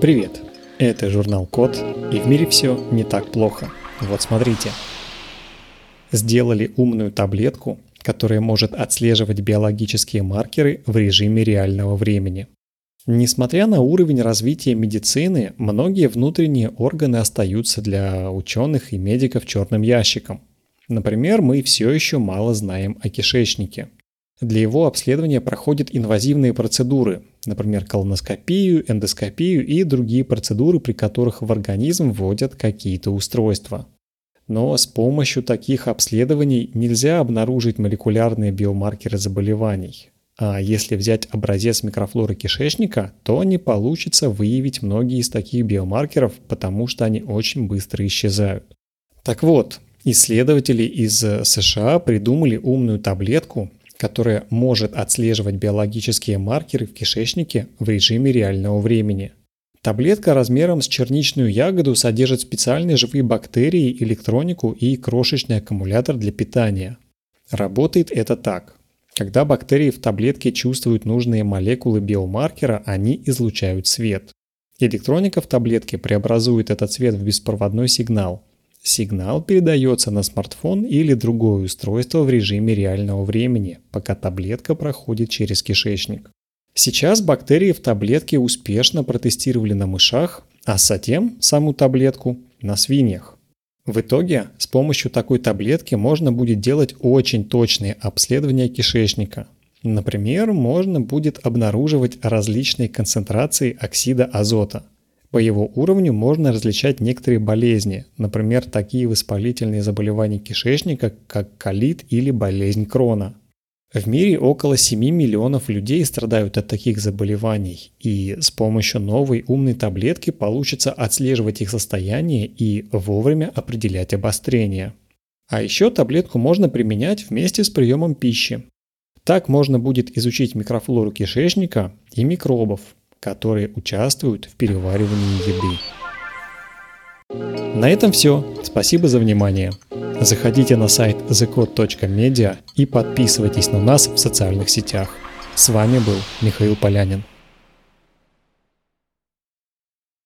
Привет! Это журнал Код, и в мире все не так плохо. Вот смотрите. Сделали умную таблетку, которая может отслеживать биологические маркеры в режиме реального времени. Несмотря на уровень развития медицины, многие внутренние органы остаются для ученых и медиков черным ящиком. Например, мы все еще мало знаем о кишечнике. Для его обследования проходят инвазивные процедуры, например, колоноскопию, эндоскопию и другие процедуры, при которых в организм вводят какие-то устройства. Но с помощью таких обследований нельзя обнаружить молекулярные биомаркеры заболеваний. А если взять образец микрофлоры кишечника, то не получится выявить многие из таких биомаркеров, потому что они очень быстро исчезают. Так вот, исследователи из США придумали умную таблетку, которая может отслеживать биологические маркеры в кишечнике в режиме реального времени. Таблетка размером с черничную ягоду содержит специальные живые бактерии, электронику и крошечный аккумулятор для питания. Работает это так. Когда бактерии в таблетке чувствуют нужные молекулы биомаркера, они излучают свет. Электроника в таблетке преобразует этот свет в беспроводной сигнал. Сигнал передается на смартфон или другое устройство в режиме реального времени, пока таблетка проходит через кишечник. Сейчас бактерии в таблетке успешно протестировали на мышах, а затем саму таблетку на свиньях. В итоге с помощью такой таблетки можно будет делать очень точные обследования кишечника. Например, можно будет обнаруживать различные концентрации оксида азота – по его уровню можно различать некоторые болезни, например, такие воспалительные заболевания кишечника, как колит или болезнь Крона. В мире около 7 миллионов людей страдают от таких заболеваний, и с помощью новой умной таблетки получится отслеживать их состояние и вовремя определять обострение. А еще таблетку можно применять вместе с приемом пищи. Так можно будет изучить микрофлору кишечника и микробов, которые участвуют в переваривании еды. На этом все. Спасибо за внимание. Заходите на сайт thecode.media и подписывайтесь на нас в социальных сетях. С вами был Михаил Полянин.